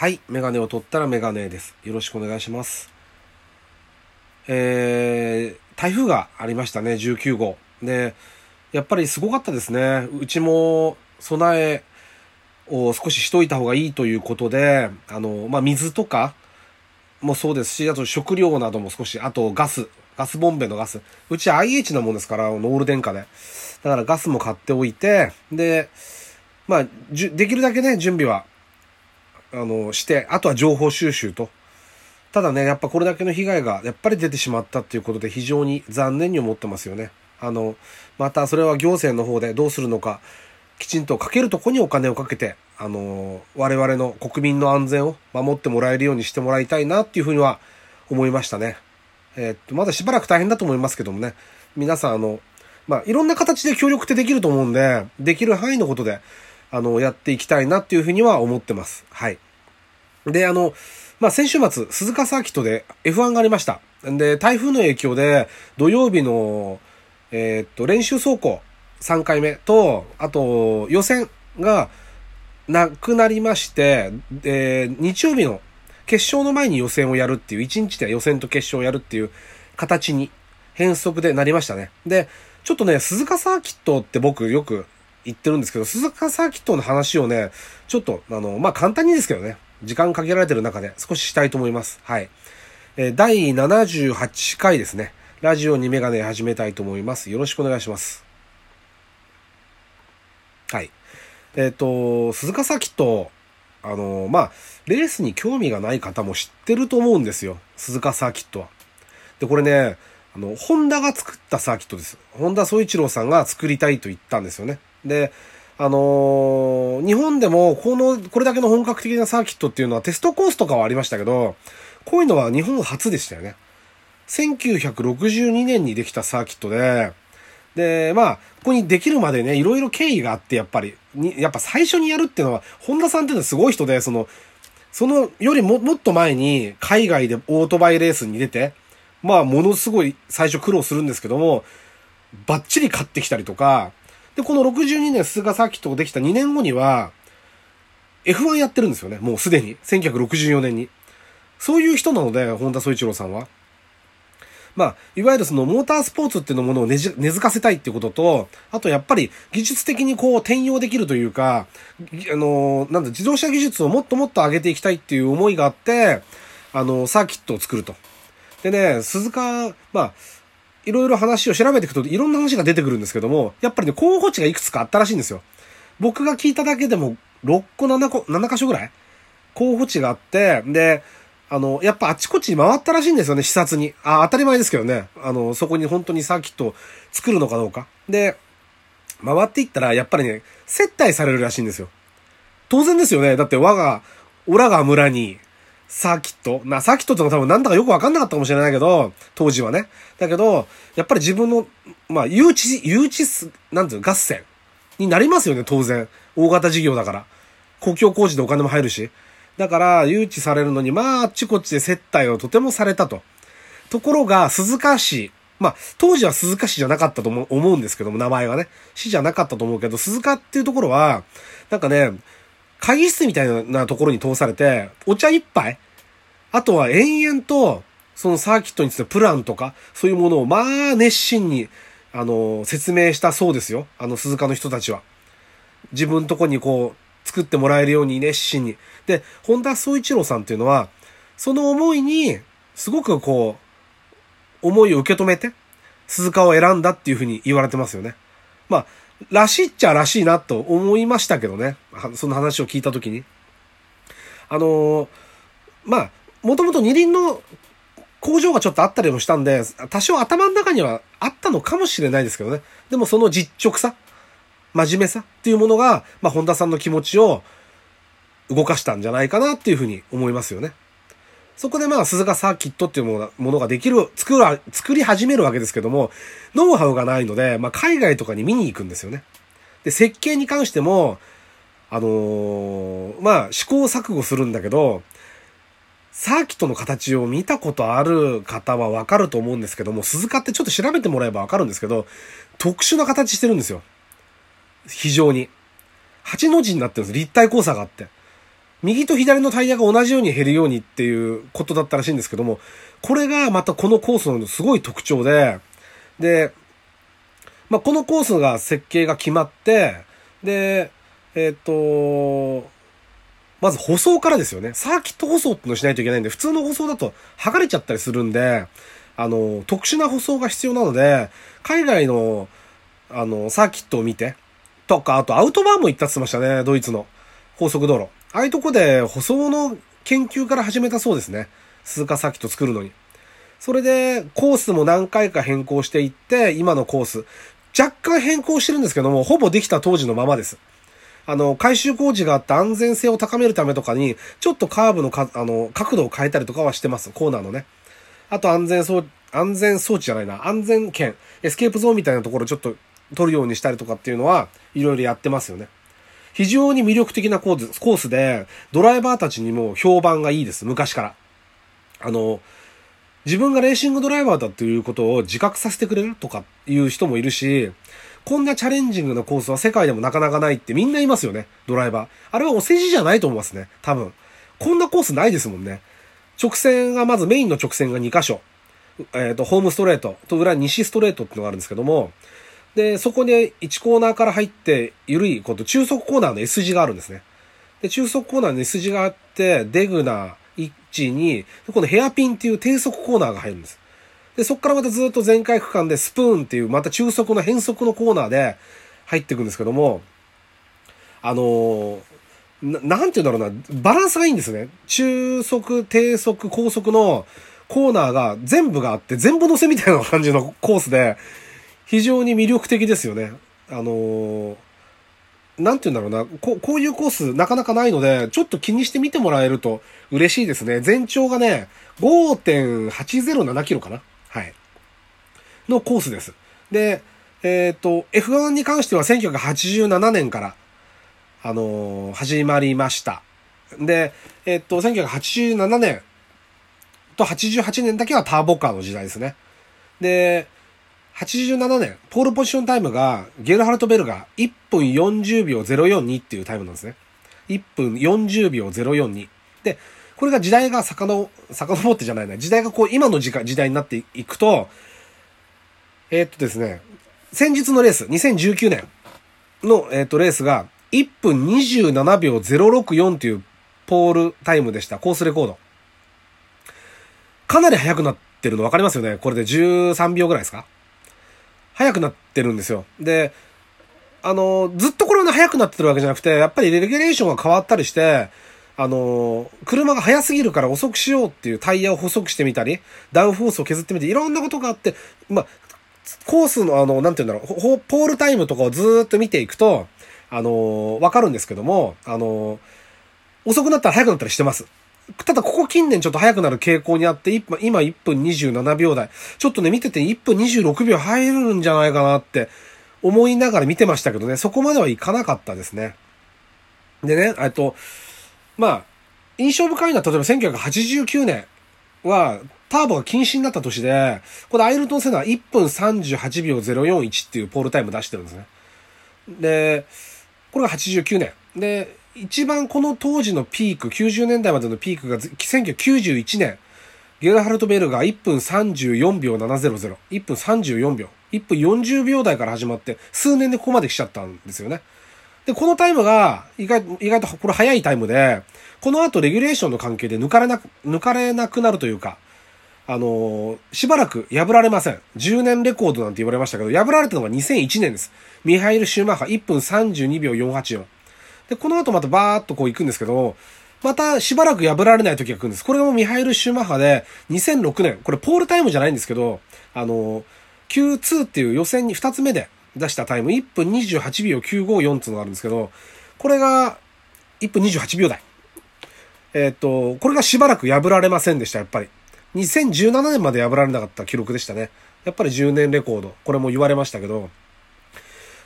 はい。メガネを取ったらメガネです。よろしくお願いします。えー、台風がありましたね、19号。で、やっぱりすごかったですね。うちも備えを少ししといた方がいいということで、あの、まあ、水とかもそうですし、あと食料なども少し、あとガス、ガスボンベのガス。うち IH なもんですから、ノール電化で。だからガスも買っておいて、で、まあ、じゅできるだけね、準備は、あの、して、あとは情報収集と。ただね、やっぱこれだけの被害がやっぱり出てしまったっていうことで非常に残念に思ってますよね。あの、またそれは行政の方でどうするのか、きちんとかけるとこにお金をかけて、あの、我々の国民の安全を守ってもらえるようにしてもらいたいなっていうふうには思いましたね。えーっと、まだしばらく大変だと思いますけどもね、皆さんあの、まあ、いろんな形で協力ってできると思うんで、できる範囲のことで、あの、やっていきたいなっていうふうには思ってます。はい。で、あの、まあ、先週末、鈴鹿サーキットで F1 がありました。で、台風の影響で、土曜日の、えーっと、練習走行3回目と、あと、予選がなくなりまして、で、日曜日の決勝の前に予選をやるっていう、1日で予選と決勝をやるっていう形に変則でなりましたね。で、ちょっとね、鈴鹿サーキットって僕よく言ってるんですけど、鈴鹿サーキットの話をね、ちょっと、あの、まあ、簡単にですけどね、時間かけられてる中で少ししたいと思います。はい。えー第78回ですね。ラジオにメガネ始めたいと思います。よろしくお願いします。はい。えっ、と、鈴鹿サーキット、あの、まあ、レースに興味がない方も知ってると思うんですよ。鈴鹿サーキットは。で、これね、あの、ホンダが作ったサーキットです。ホンダ総一郎さんが作りたいと言ったんですよね。で、あのー日本でもこの、これだけの本格的なサーキットっていうのはテストコースとかはありましたけど、こういうのは日本初でしたよね。1962年にできたサーキットで、で、まあ、ここにできるまでね、いろいろ経緯があって、やっぱり、に、やっぱ最初にやるっていうのは、本田さんっていうのはすごい人で、その、そのよりも、もっと前に、海外でオートバイレースに出て、まあ、ものすごい最初苦労するんですけども、バッチリ買ってきたりとか、で、この62年鈴鹿サーキットができた2年後には、F1 やってるんですよね。もうすでに。1964年に。そういう人なので、本田宗一郎さんは。まあ、いわゆるそのモータースポーツっていうのものを根じ根付かせたいっていうことと、あとやっぱり技術的にこう転用できるというか、あの、なんだ、自動車技術をもっともっと上げていきたいっていう思いがあって、あの、サーキットを作ると。でね、鈴鹿、まあ、いろいろ話を調べていくといろんな話が出てくるんですけども、やっぱりね、候補地がいくつかあったらしいんですよ。僕が聞いただけでも6個7個、7箇所ぐらい？候補地があって、で、あの、やっぱあちこち回ったらしいんですよね、視察に。あ、当たり前ですけどね。あの、そこに本当にサーキットを作るのかどうか。で、回っていったら、やっぱりね、接待されるらしいんですよ。当然ですよね。だって我が、オラが村に、サーキット？な、サーキットってのは多分なんだかよくわかんなかったかもしれないけど、当時はね。だけど、やっぱり自分の、まあ、誘致、誘致す、なんていう、合戦になりますよね、当然。大型事業だから。公共工事でお金も入るし。だから、誘致されるのに、まあ、あっちこっちで接待をとてもされたと。ところが、鈴鹿市、まあ、当時は鈴鹿市じゃなかったと思うんですけども、名前はね。市じゃなかったと思うけど、鈴鹿っていうところは、なんかね、会議室みたいなところに通されて、お茶一杯あとは延々と、そのサーキットについてプランとか、そういうものを、まあ、熱心に、あの、説明したそうですよ。あの、鈴鹿の人たちは。自分とこにこう、作ってもらえるように熱心に。で、本田宗一郎さんっていうのは、その思いに、すごくこう、思いを受け止めて、鈴鹿を選んだっていうふうに言われてますよね。まあ、らしいっちゃらしいなと思いましたけどね。その話を聞いたときに。あのーまあ、もともと二輪の工場がちょっとあったりもしたんで、多少頭の中にはあったのかもしれないですけどね。でもその実直さ、真面目さっていうものが、まあ、本田さんの気持ちを動かしたんじゃないかなっていうふうに思いますよね。そこでまあ、鈴鹿サーキットっていうものがものができる、作ら、作り始めるわけですけども、ノウハウがないので、まあ、海外とかに見に行くんですよね。で、設計に関しても、あのーまあ、試行錯誤するんだけど、サーキットの形を見たことある方はわかると思うんですけども、鈴鹿ってちょっと調べてもらえばわかるんですけど、特殊な形してるんですよ。非常に。八の字になってるんです。立体交差があって。右と左のタイヤが同じように減るようにっていうことだったらしいんですけども、これがまたこのコースのすごい特徴で、で、まあ、このコースが設計が決まって、で、えっ、と、まず舗装からですよね。サーキット舗装ってのをしないといけないんで、普通の舗装だと剥がれちゃったりするんで、あの、特殊な舗装が必要なので、海外の、あの、サーキットを見て、とか、あとアウトバーンも行ったって言ってましたね、ドイツの高速道路。ああいうとこで舗装の研究から始めたそうですね。鈴鹿サーキット作るのに。それで、コースも何回か変更していって、今のコース。若干変更してるんですけども、ほぼできた当時のままです。あの、改修工事があって安全性を高めるためとかに、ちょっとカーブのか、あの、角度を変えたりとかはしてます。コーナーのね。あと安全装、安全装置じゃないな。安全圏、エスケープゾーンみたいなところちょっと取るようにしたりとかっていうのは、いろいろやってますよね。非常に魅力的なコースコースで、ドライバーたちにも評判がいいです。昔から。あの、自分がレーシングドライバーだということを自覚させてくれるとかいう人もいるし、こんなチャレンジングなコースは世界でもなかなかないってみんないますよね、ドライバー。あれはお世辞じゃないと思いますね、多分。こんなコースないですもんね。直線が、まずメインの直線が2箇所。えっ、ー、と、ホームストレートと裏西ストレートっていうのがあるんですけども、で、そこで1コーナーから入って、緩いこと、中速コーナーの S 字があるんですね。で、中速コーナーの S 字があって、デグナー、1、2、このヘアピンっていう低速コーナーが入るんです。で、そこからまたずっと全開区間でスプーンっていう、また中速の変速のコーナーで入っていくんですけども、あのー、な、なんて言うんだろうな、バランスがいいんですね。中速、低速、高速のコーナーが全部があって、全部乗せみたいな感じのコースで、非常に魅力的ですよね。あのー、なんて言うんだろうな、ここういうコースなかなかないので、ちょっと気にして見てもらえると嬉しいですね。全長がね、5.807キロかなはい。のコースです。で、えっ、ー、と、F1 に関しては1987年から、あのー、始まりました。で、えっ、ー、と、1987年と88年だけはターボカーの時代ですね。で、87年、ポールポジションタイムが、ゲルハルト・ベルが1分40秒042っていうタイムなんですね。1分40秒042。で、これが時代が遡、遡ってじゃないな。時代がこう、今の時時代になっていくと、えー、っとですね、先日のレース、2019年の、えー、っと、レースが、1分27秒064というポールタイムでした。コースレコード。かなり速くなってるの分かりますよねこれで13秒ぐらいですか速くなってるんですよ。で、あの、ずっとこれは速くなってるわけじゃなくて、やっぱりレギュレーションが変わったりして、あの、車が速すぎるから遅くしようっていうタイヤを細くしてみたり、ダウンフォースを削ってみて、いろんなことがあって、まあ、コースのあの、なんて言うんだろう、ポールタイムとかをずっと見ていくと、あの、わかるんですけども、あの、遅くなったら速くなったりしてます。ただここ近年ちょっと速くなる傾向にあって、今1分27秒台。ちょっとね、見てて1分26秒入るんじゃないかなって思いながら見てましたけどね、そこまではいかなかったですね。でね、えっと、まあ、印象深いのは、例えば1989年は、ターボが禁止になった年で、これアイルトン・セナは1分38秒041っていうポールタイム出してるんですね。で、これが89年。で、一番この当時のピーク、90年代までのピークが1991年、ゲルハルト・ベルが1分34秒700、1分34秒、1分40秒台から始まって、数年でここまで来ちゃったんですよね。で、このタイムが、意外意外とこれ早いタイムで、この後レギュレーションの関係で抜かれなく、抜かれなくなるというか、あのー、しばらく破られません。10年レコードなんて言われましたけど、破られたのが2001年です。ミハイル・シューマッハ1分32秒484。で、この後またバーっとこう行くんですけど、またしばらく破られない時が来るんです。これがもうミハイル・シューマッハで、2006年、これポールタイムじゃないんですけど、あの、Q2 っていう予選に2つ目で出したタイム、1分28秒954っていうのがあるんですけど、これが1分28秒台。えっ、と、これがしばらく破られませんでした、やっぱり。2017年まで破られなかった記録でしたね。やっぱり10年レコード。これも言われましたけど、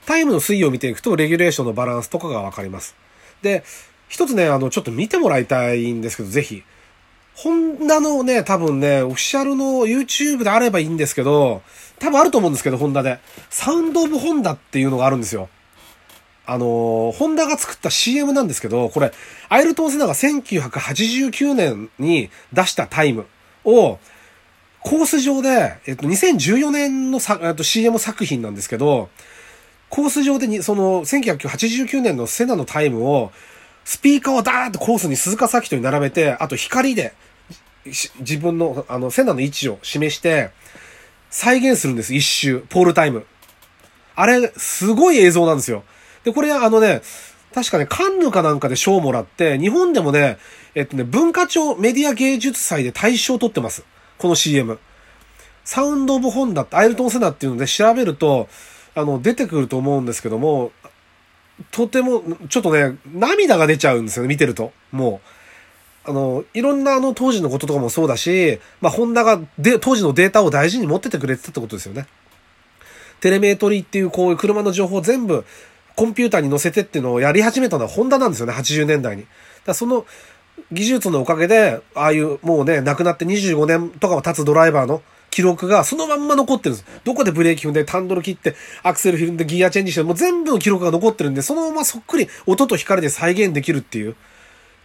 タイムの推移を見ていくと、レギュレーションのバランスとかがわかります。で、一つね、あの、ちょっと見てもらいたいんですけど、ぜひ。ホンダのね、多分ね、オフィシャルの YouTube であればいいんですけど、多分あると思うんですけど、ホンダで。サウンドオブホンダっていうのがあるんですよ。あの、ホンダが作った CM なんですけど、これ、アイルトン・セナが1989年に出したタイムを、コース上で、えっと、2014年のさ、えっと、CM 作品なんですけど、コース上でに、その、1989年のセナのタイムを、スピーカーをダーッとコースに鈴鹿サーキットに並べて、あと光で、自分の、あの、セナの位置を示して、再現するんです、一周、ポールタイム。あれ、すごい映像なんですよ。で、これ、あのね、確かね、カンヌかなんかで賞をもらって、日本でもね、えっとね、文化庁メディア芸術祭で大賞を取ってます。この CM。サウンドオブホンダって、アイルトンセナっていうので調べると、あの、出てくると思うんですけども、とても、ちょっとね、涙が出ちゃうんですよね、見てると。もう。あの、いろんなあの当時のこととかもそうだし、まあ、ホンダがで、当時のデータを大事に持っててくれてたってことですよね。テレメートリーっていうこういう車の情報を全部コンピューターに載せてっていうのをやり始めたのはホンダなんですよね、80年代に。だその技術のおかげで、ああいうもうね、亡くなって25年とかも経つドライバーの記録がそのまんま残ってるんです。どこでブレーキ踏んで、タンドル切って、アクセル踏んで、ギアチェンジして、もう全部の記録が残ってるんで、そのままそっくり音と光で再現できるっていう。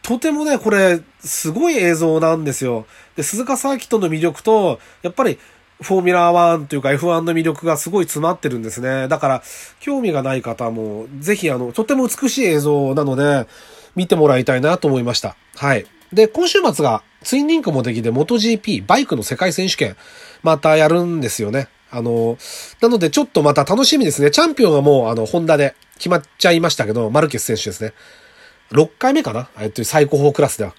とてもね、これ、すごい映像なんですよ。で、鈴鹿サーキットの魅力と、やっぱり、フォーミュラー1というか F1 の魅力がすごい詰まってるんですね。だから、興味がない方も、ぜひあの、とても美しい映像なので、見てもらいたいなと思いました。はい。で、今週末がツインリンクもできて MotoGP バイクの世界選手権またやるんですよね。あの、なのでちょっとまた楽しみですね。チャンピオンはもうあの、ホンダで決まっちゃいましたけど、マルケス選手ですね。6回目かな？えっと、最高峰クラスでは。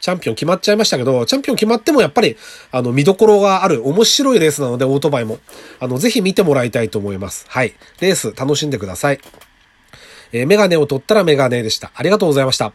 チャンピオン決まっちゃいましたけど、チャンピオン決まってもやっぱり、あの、見どころがある面白いレースなので、オートバイも。あの、ぜひ見てもらいたいと思います。はい。レース楽しんでください。えー、メガネを取ったらメガネでした。ありがとうございました。